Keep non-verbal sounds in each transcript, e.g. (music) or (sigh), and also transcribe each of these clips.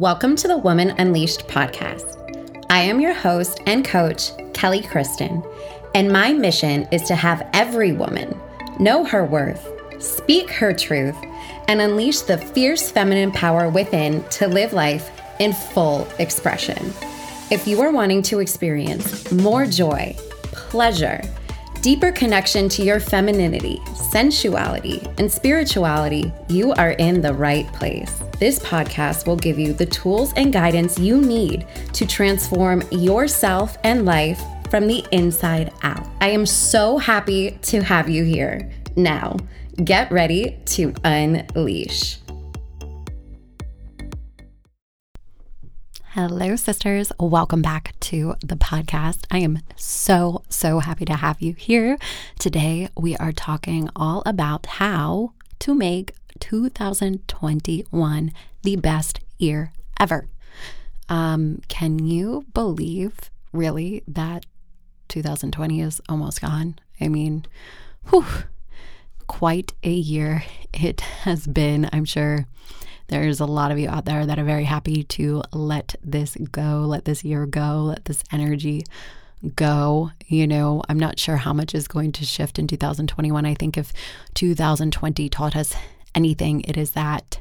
Welcome to the Woman Unleashed podcast. I am your host and coach, Kelly Kristin, and my mission is to have every woman know her worth, speak her truth, and unleash the fierce feminine power within to live life in full expression. If you are wanting to experience more joy, pleasure, deeper connection to your femininity, sensuality, and spirituality, you are in the right place. This podcast will give you the tools and guidance you need to transform yourself and life from the inside out. I am so happy to have you here. Now, get ready to unleash. Hello, sisters. Welcome back to the podcast. I am so, so happy to have you here. Today, we are talking all about how to make 2021 the best year ever. Um, can you believe really that 2020 is almost gone? I mean, whew, quite a year (laughs) it has been. I'm sure there's a lot of you out there that are very happy to let this go, let this year go, let this energy go. You know, I'm not sure how much is going to shift in 2021. I think if 2020 taught us anything, it is that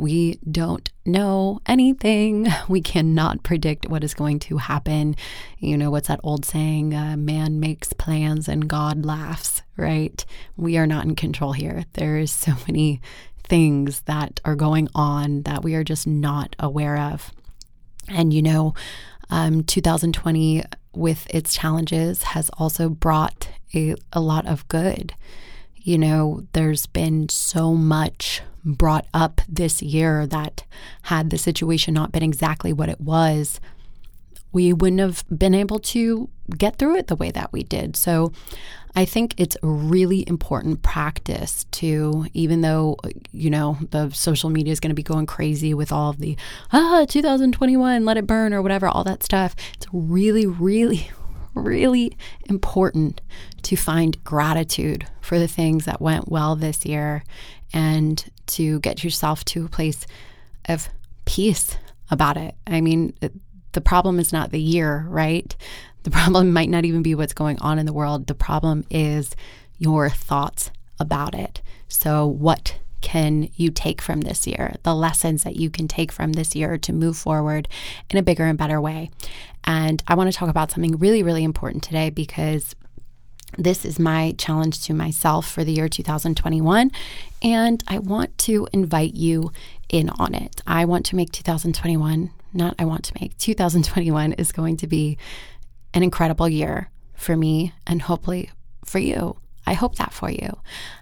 we don't know anything. (laughs) We cannot predict what is going to happen. You know, what's that old saying? Uh, man makes plans and God laughs, right? We are not in control here. There is so (laughs) many things that are going on that we are just not aware of. And, you know, um, 2020, with its challenges, has also brought a, a lot of good. You know, there's been so much brought up this year that had the situation not been exactly what it was, we wouldn't have been able to get through it the way that we did. So I think it's a really important practice to, even though, you know, the social media is going to be going crazy with all of the, ah, 2021, let it burn or whatever, all that stuff. It's really, really, really important to find gratitude for the things that went well this year and to get yourself to a place of peace about it. I mean, the problem is not the year, right? The (laughs) problem might not even be what's going on in the world. The problem is your thoughts about it. So, what can you take from this year? The lessons that you can take from this year to move forward in a bigger and better way. And I want to talk about something really, really important today because this is my challenge to myself for the year 2021. And I want to invite you in on it. I want to make 2021, not I want to make 2021 is going to be an incredible year for me and hopefully for you. I hope that for you.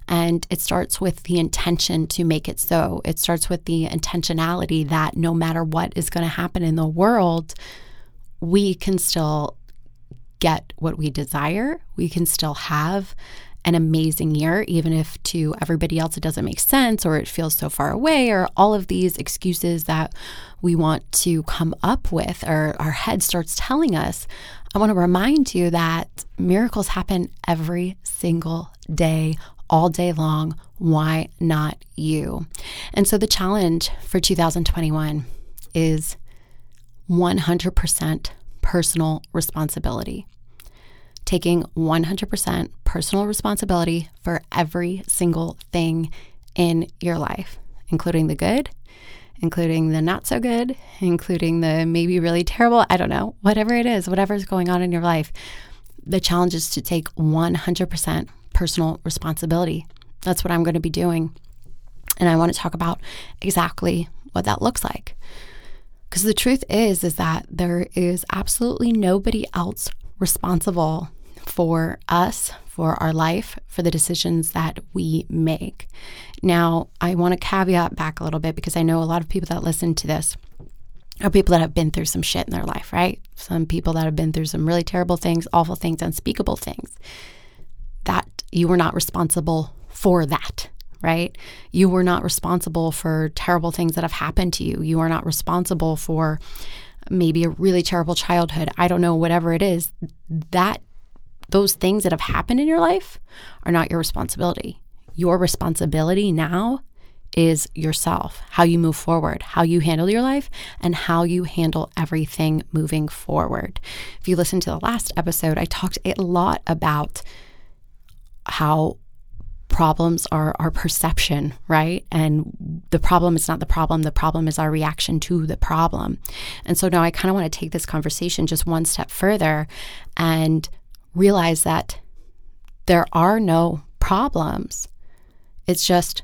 And it starts with the intention to make it so. It starts with the intentionality that no matter what is going to happen in the world, we can still get what we desire. We can still have an amazing year, even if to everybody else it doesn't make sense or it feels so far away, or all of these excuses that we want to come up with, or our head starts telling us. I want to remind you that miracles happen every single day, all day long. Why not you? And so the challenge for 2021 is 100% personal responsibility. Taking 100% personal responsibility for every single thing in your life, including the good, including the not so good, including the maybe really terrible, I don't know, whatever it is, whatever's going on in your life. The challenge is to take 100% personal responsibility. That's what I'm going to be doing. And I want to talk about exactly what that looks like. Because the truth is is that there is absolutely nobody else responsible for us, for our life, for the decisions that we make. Now, I want to caveat back a little bit because I know a lot of people that listen to this are people that have been through some shit in their life, right? Some people that have been through some really terrible things, awful things, unspeakable things. That you were not responsible for that right? You were not responsible for terrible things that have happened to you. You are not responsible for maybe a really terrible childhood. I don't know, whatever it is. That those things that have happened in your life are not your responsibility. Your responsibility now is yourself, how you move forward, how you handle your life, and how you handle everything moving forward. If you listen to the last episode, I talked a lot about how problems are our perception, right? And the problem is not the problem. The problem is our reaction to the problem. And so now I kind of want to take this conversation just one step further and realize that there are no problems. It's just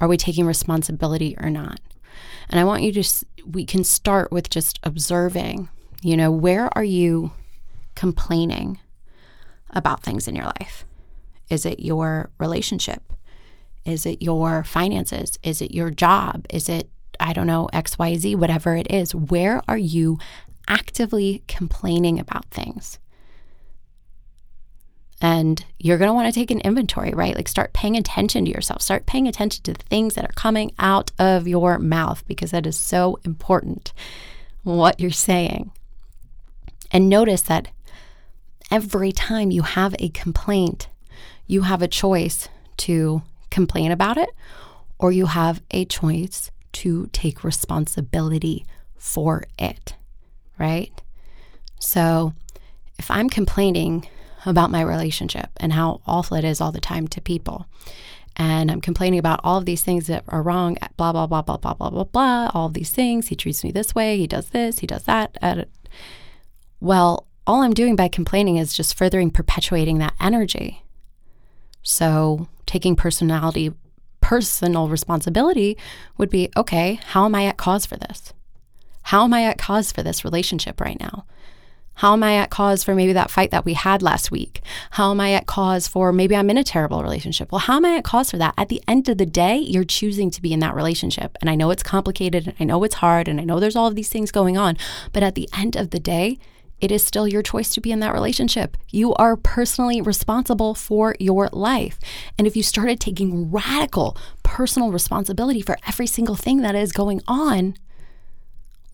are we taking responsibility or not? And I want you to, we can start with just observing, you know, where are you complaining about things in your life? Is it your relationship? Is it your finances? Is it your job? Is it, I don't know, XYZ, whatever it is? Where are you actively complaining about things? And you're going to want to take an inventory, right? Like start paying attention to yourself, start paying attention to the things that are coming out of your mouth because that is so important what you're saying. And notice that every time you have a complaint, you have a choice to complain about it or you have a choice to take responsibility for it, right? So if I'm complaining about my relationship and how awful it is all the time to people. And I'm complaining about all of these things that are wrong, blah, blah, blah, blah, blah, blah, blah, blah, all of these things. He treats me this way, he does this, he does that. Well, all I'm doing by complaining is just furthering perpetuating that energy. So taking personality, personal responsibility would be okay, how am I at cause for this? How am I at cause for this relationship right now? How am I at cause for maybe that fight that we had last week? How am I at cause for maybe I'm in a terrible relationship? Well, how am I at cause for that? At the end of the day, you're choosing to be in that relationship. And I know it's complicated and I know it's hard and I know there's all of these things going on. But at the end of the day, it is still your choice to be in that relationship. You are personally responsible for your life. And if you started taking radical personal responsibility for every single thing that is going on,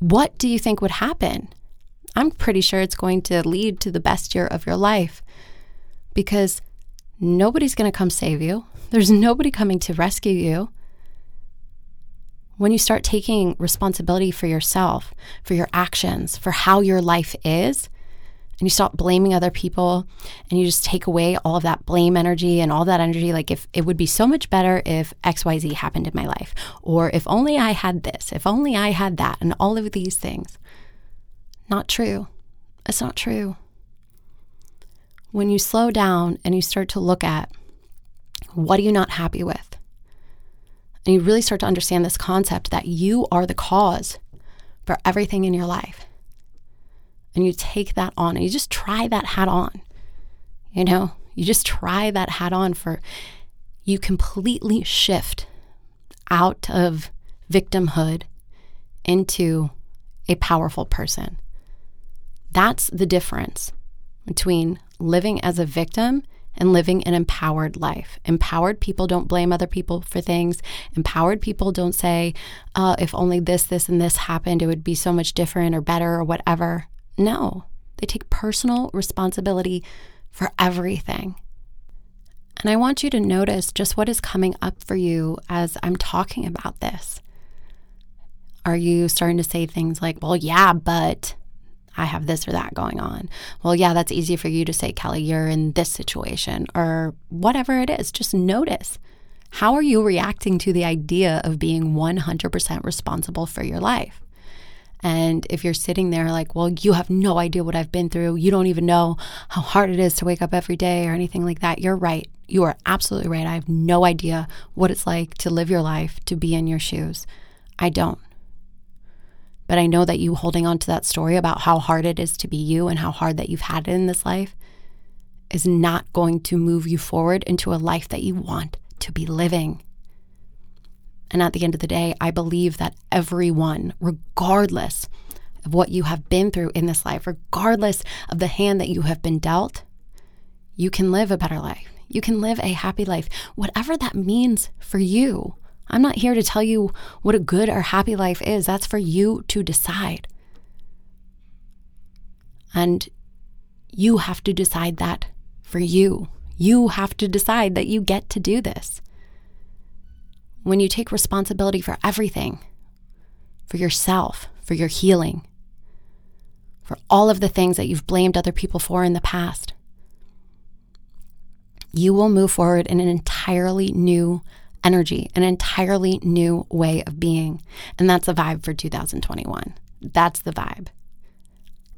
what do you think would happen? I'm pretty sure it's going to lead to the best year of your life because nobody's going to come save you. There's nobody coming to rescue you. When you start taking responsibility for yourself, for your actions, for how your life is, and you stop blaming other people and you just take away all of that blame energy and all that energy like if it would be so much better if xyz happened in my life or if only i had this if only i had that and all of these things not true. It's not true. When you slow down and you start to look at what are you not happy with, and you really start to understand this concept that you are the cause for everything in your life, and you take that on and you just try that hat on, you know, you just try that hat on for you completely shift out of victimhood into a powerful person. That's the difference between living as a victim and living an empowered life. Empowered people don't blame other people for things. Empowered people don't say, uh, if only this, this, and this happened, it would be so much different or better or whatever. No, they take personal responsibility for everything. And I want you to notice just what is coming up for you as I'm talking about this. Are you starting to say things like, well, yeah, but I have this or that going on. Well, yeah, that's easy for you to say, Kelly, you're in this situation or whatever it is. Just notice how are you reacting to the idea of being 100% responsible for your life? And if you're sitting there like, well, you have no idea what I've been through, you don't even know how hard it is to wake up every day or anything like that, you're right. You are absolutely right. I have no idea what it's like to live your life, to be in your shoes. I don't. But I know that you holding on to that story about how hard it is to be you and how hard that you've had it in this life is not going to move you forward into a life that you want to be living. And at the end of the day, I believe that everyone, regardless of what you have been through in this life, regardless of the hand that you have been dealt, you can live a better life. You can live a happy life, whatever that means for you. I'm not here to tell you what a good or happy life is. That's for you to decide. And you have to decide that for you. You have to decide that you get to do this. when you take responsibility for everything, for yourself, for your healing, for all of the things that you've blamed other people for in the past, you will move forward in an entirely new energy, an entirely new way of being. And that's the vibe for 2021. That's the vibe.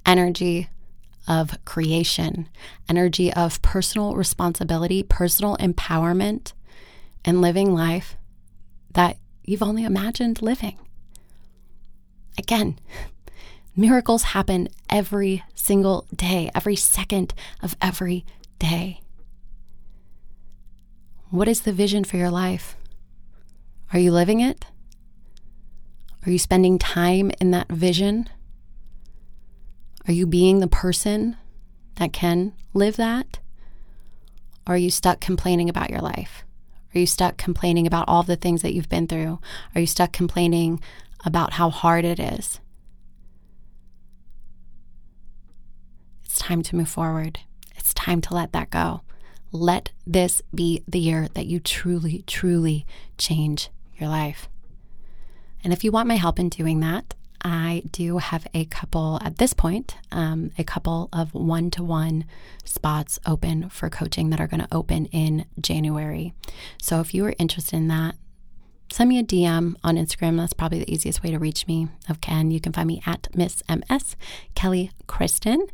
Energy of creation, energy of personal responsibility, personal empowerment, and living life that you've only imagined living. Again, miracles happen every single day, every second of every day. What is the vision for your life? Are you living it? Are you spending time in that vision? Are you being the person that can live that? Or are you stuck complaining about your life? Are you stuck complaining about all the things that you've been through? Are you stuck complaining about how hard it is? It's time to move forward. It's time to let that go. Let this be the year that you truly, truly change your life. And if you want my help in doing that, I do have a couple at this point, um, a couple of one to one spots open for coaching that are going to open in January. So if you are interested in that, send me a DM on Instagram. That's probably the easiest way to reach me. Of Ken, you can find me at Miss MS Kelly Kristin.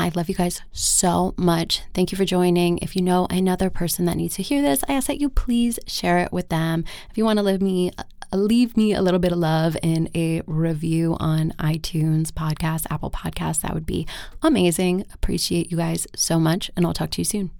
I love you guys so much. Thank you for joining. If you know another person that needs to hear this, I ask that you please share it with them. If you want to leave me uh, leave me a little bit of love in a review on iTunes, podcast, Apple Podcasts, that would be amazing. Appreciate you guys so much, and I'll talk to you soon.